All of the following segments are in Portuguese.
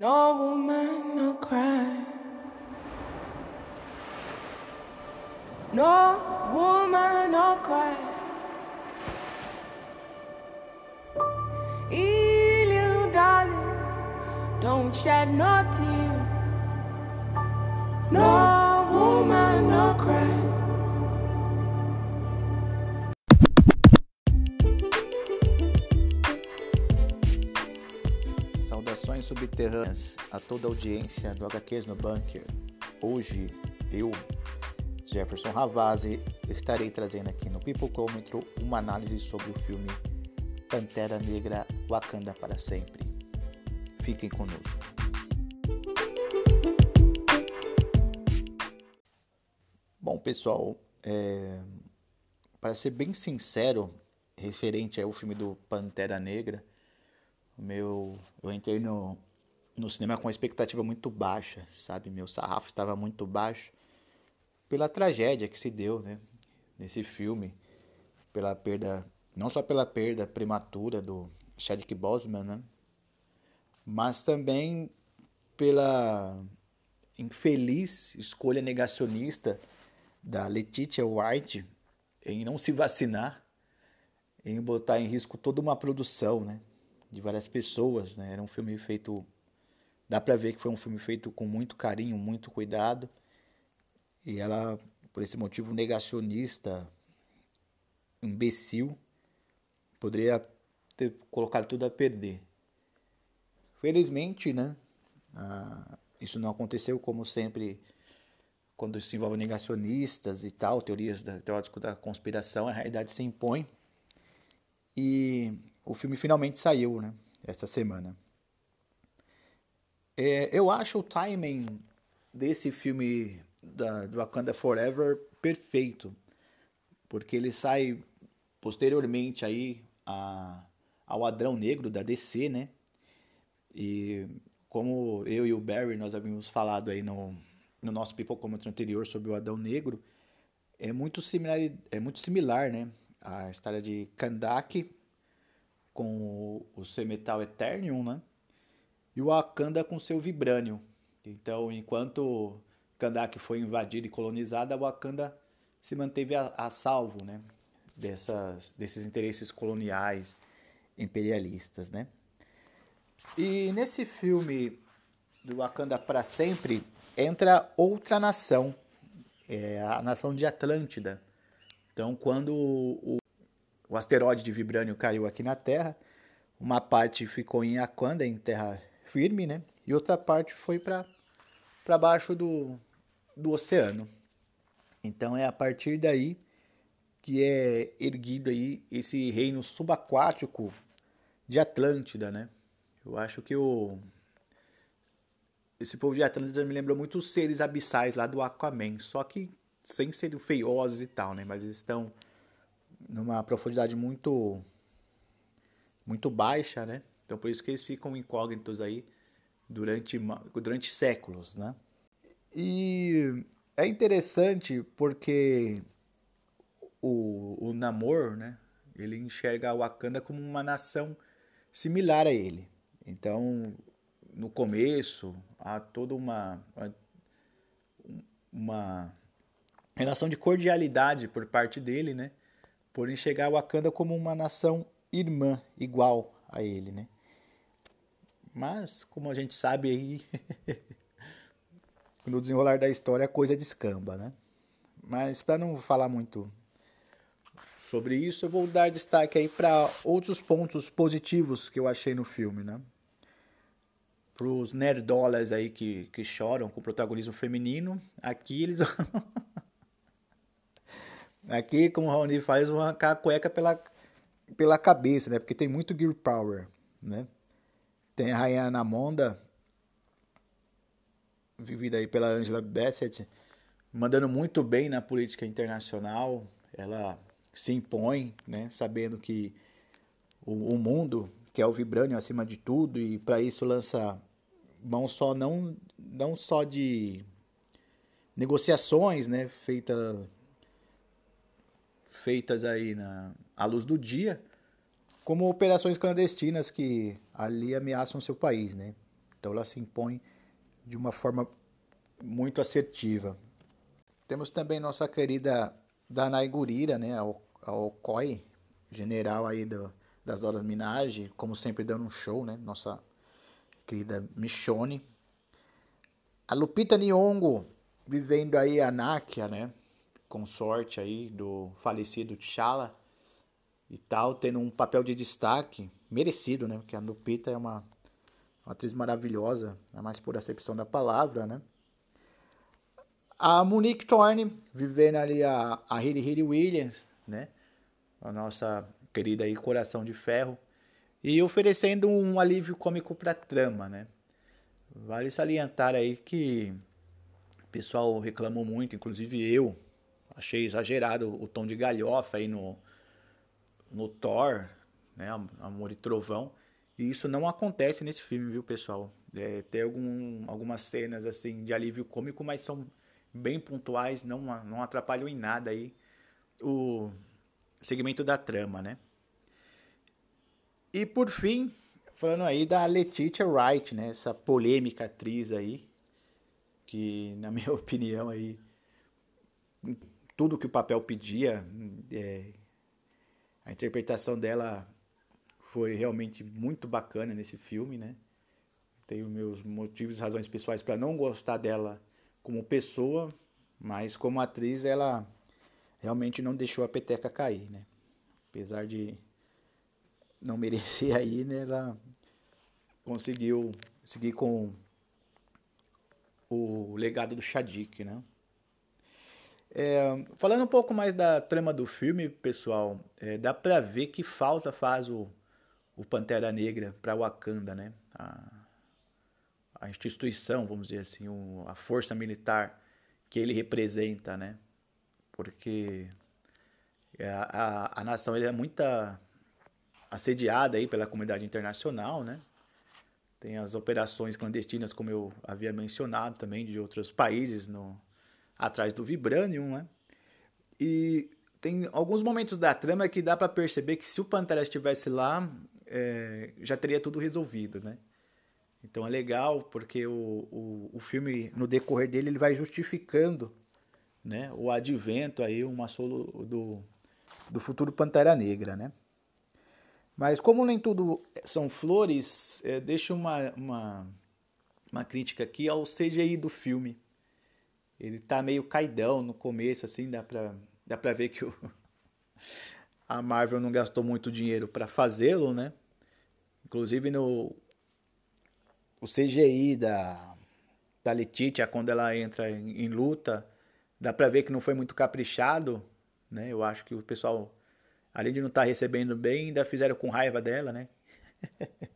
No woman, no cry. No woman, no cry. Hey, little darling, don't shed no tear. No subterrâneas a toda a audiência do HQs no Bunker. Hoje eu, Jefferson Ravazzi, estarei trazendo aqui no Pipocômetro uma análise sobre o filme Pantera Negra Wakanda para Sempre. Fiquem conosco. Bom, pessoal, é... para ser bem sincero, referente ao filme do Pantera Negra, meu, eu entrei no, no cinema com uma expectativa muito baixa, sabe? Meu sarrafo estava muito baixo pela tragédia que se deu, né? Nesse filme, pela perda, não só pela perda prematura do Chadwick Boseman, né? Mas também pela infeliz escolha negacionista da Letitia White em não se vacinar, em botar em risco toda uma produção, né? De várias pessoas, né? Era um filme feito, dá para ver que foi um filme feito com muito carinho, muito cuidado. E ela, por esse motivo negacionista, imbecil, poderia ter colocado tudo a perder. Felizmente, né? Ah, isso não aconteceu como sempre quando se envolve negacionistas e tal, teorias da, teóricas da conspiração, a realidade se impõe. E o filme finalmente saiu, né? Essa semana. É, eu acho o timing desse filme da, do Wakanda Forever perfeito, porque ele sai posteriormente aí a, ao Adrão Negro da DC, né? E como eu e o Barry nós havíamos falado aí no, no nosso Pipocômetro anterior sobre o Adão Negro, é muito similar, é muito similar, né? A história de Kandak com o seu metal Eternium, né? E o Wakanda com seu Vibranium. Então, enquanto Kandak foi invadida e colonizada, o Wakanda se manteve a, a salvo, né? Dessas, desses interesses coloniais imperialistas, né? E nesse filme do Wakanda para sempre entra outra nação, é a nação de Atlântida. Então, quando o, o asteroide de Vibrânio caiu aqui na Terra. Uma parte ficou em Aquanda, em terra firme, né? E outra parte foi para baixo do, do oceano. Então é a partir daí que é erguido aí esse reino subaquático de Atlântida, né? Eu acho que o esse povo de Atlântida me lembrou muito os seres abissais lá do Aquaman, só que sem serem feiosos e tal, né? Mas eles estão numa profundidade muito muito baixa, né? Então por isso que eles ficam incógnitos aí durante durante séculos, né? E é interessante porque o, o Namor, né? Ele enxerga o Wakanda como uma nação similar a ele. Então, no começo, há toda uma, uma relação de cordialidade por parte dele, né? Por enxergar Wakanda como uma nação irmã, igual a ele, né? Mas, como a gente sabe aí, no desenrolar da história a coisa descamba, né? Mas para não falar muito sobre isso, eu vou dar destaque aí para outros pontos positivos que eu achei no filme, né? Para os nerdolas aí que, que choram com o protagonismo feminino, aqui eles Aqui, como o Raoni faz, vão arrancar a cueca pela, pela cabeça, né? Porque tem muito Gear Power, né? Tem a Rainha Namonda, vivida aí pela Angela Bassett, mandando muito bem na política internacional. Ela se impõe, né? Sabendo que o, o mundo quer o Vibranium acima de tudo e para isso lança mão só não não só de negociações, né? Feita feitas aí na, à luz do dia, como operações clandestinas que ali ameaçam seu país, né? Então ela se impõe de uma forma muito assertiva. Temos também nossa querida Danai Gurira, né, a Okoi, general aí do, das Doras Minaj, como sempre dando um show, né, nossa querida Michonne. A Lupita Nyong'o, vivendo aí a Nakia, né, consorte aí do falecido T'Challa e tal, tendo um papel de destaque merecido, né, porque a Lupita é uma uma atriz maravilhosa, a mais pura acepção da palavra, né? A Monique Thorne, vivendo ali a, a Hilly Williams, né? A nossa querida aí Coração de Ferro. E oferecendo um alívio cômico para a trama, né? Vale salientar aí que o pessoal reclamou muito, inclusive eu. Achei exagerado o tom de galhofa aí no, no Thor, né? Amor e Trovão. E isso não acontece nesse filme, viu, pessoal? É, tem algum, algumas cenas assim de alívio cômico, mas são bem pontuais, não, não atrapalham em nada aí o segmento da trama, né? E por fim, falando aí da Letitia Wright, né? Essa polêmica atriz aí, que na minha opinião aí, tudo que o papel pedia, é, a interpretação dela foi realmente muito bacana nesse filme, né? Tenho meus motivos e razões pessoais para não gostar dela como pessoa, mas como atriz ela realmente não deixou a peteca cair, né? Apesar de não merecer aí, né? Ela conseguiu seguir com o legado do Shadik, né? É, falando um pouco mais da trama do filme, pessoal, é, dá pra ver que falta faz o, o Pantera Negra para Wakanda, né? A, a, instituição, vamos dizer assim, o, a força militar que ele representa, né? Porque a, a, a nação é muito assediada aí pela comunidade internacional, né? Tem as operações clandestinas, como eu havia mencionado também, de outros países no, atrás do Vibranium, né? E tem alguns momentos da trama que dá para perceber que se o Pantera estivesse lá, é, já teria tudo resolvido, né? Então é legal porque o, o, o, filme, no decorrer dele, ele vai justificando né, o advento aí, uma solo do, do futuro Pantera Negra, né? Mas como nem tudo são flores, é, deixa uma, uma, uma crítica aqui ao CGI do filme. Ele tá meio caidão no começo, assim, dá pra, dá pra ver que o, a Marvel não gastou muito dinheiro para fazê-lo, né? Inclusive no o CGI da da Letitia quando ela entra em, em luta, dá para ver que não foi muito caprichado, né? Eu acho que o pessoal além de não estar tá recebendo bem, ainda fizeram com raiva dela, né?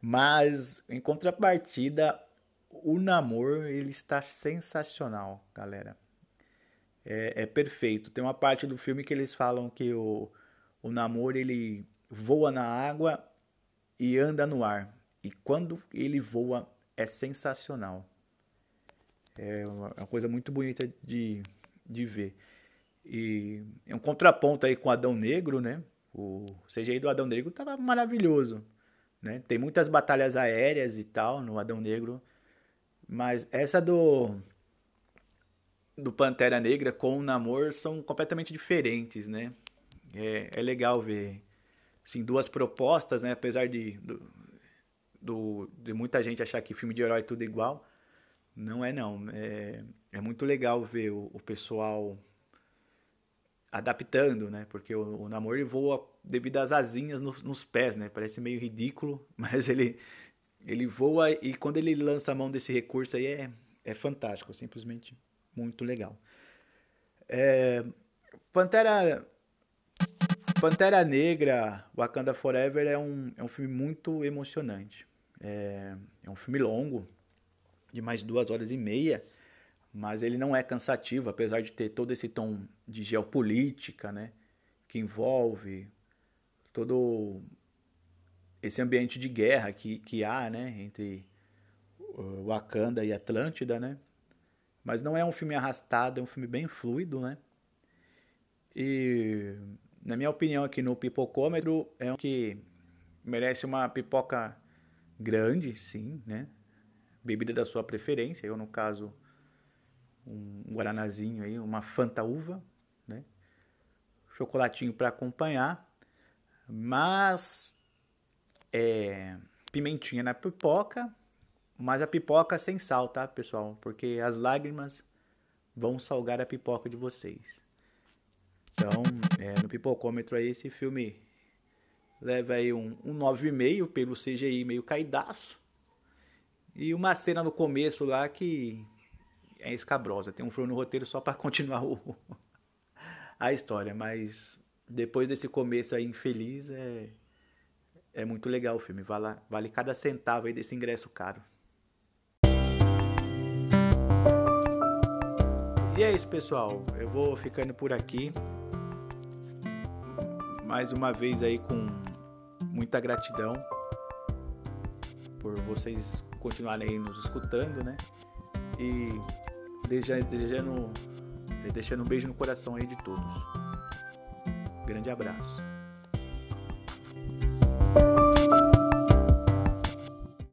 Mas em contrapartida, o namoro ele está sensacional, galera é, é, perfeito. Tem uma parte do filme que eles falam que o, o namoro ele voa na água e anda no ar. E quando ele voa é sensacional. É uma, é uma coisa muito bonita de, de ver. E é um contraponto aí com Adão Negro, né? O CGI do Adão Negro tava maravilhoso, né? Tem muitas batalhas aéreas e tal no Adão Negro, mas essa do do Pantera Negra com o Namor são completamente diferentes, né? É, é legal ver assim, duas propostas, né? Apesar de, do, do, de muita gente achar que filme de herói é tudo igual, não é não. É, é muito legal ver o, o pessoal adaptando, né? Porque o, o Namor voa devido às asinhas nos, nos pés, né? Parece meio ridículo, mas ele, ele voa e quando ele lança a mão desse recurso aí é, é fantástico, simplesmente muito legal. É, Pantera Pantera Negra, Wakanda Forever é um, é um filme muito emocionante. É, é um filme longo, de mais de duas horas e meia, mas ele não é cansativo, apesar de ter todo esse tom de geopolítica, né? Que envolve todo esse ambiente de guerra que, que há, né? Entre Wakanda e Atlântida, né? Mas não é um filme arrastado, é um filme bem fluido, né? E, na minha opinião, aqui no Pipocômetro, é um que merece uma pipoca grande, sim, né? Bebida da sua preferência, eu no caso um guaranazinho aí, uma Fanta uva, né? Chocolatinho para acompanhar, mas é, pimentinha na pipoca, mas a pipoca sem sal, tá, pessoal? Porque as lágrimas vão salgar a pipoca de vocês. Então, é, no pipocômetro aí, esse filme leva aí um, um 9,5 pelo CGI meio caidaço. E uma cena no começo lá que é escabrosa. Tem um furo no roteiro só para continuar o, a história. Mas depois desse começo aí infeliz, é, é muito legal o filme. Vale, vale cada centavo aí desse ingresso caro. E é isso, pessoal. Eu vou ficando por aqui. Mais uma vez aí com muita gratidão por vocês continuarem nos escutando, né? E desejando, deixando um beijo no coração aí de todos. Grande abraço.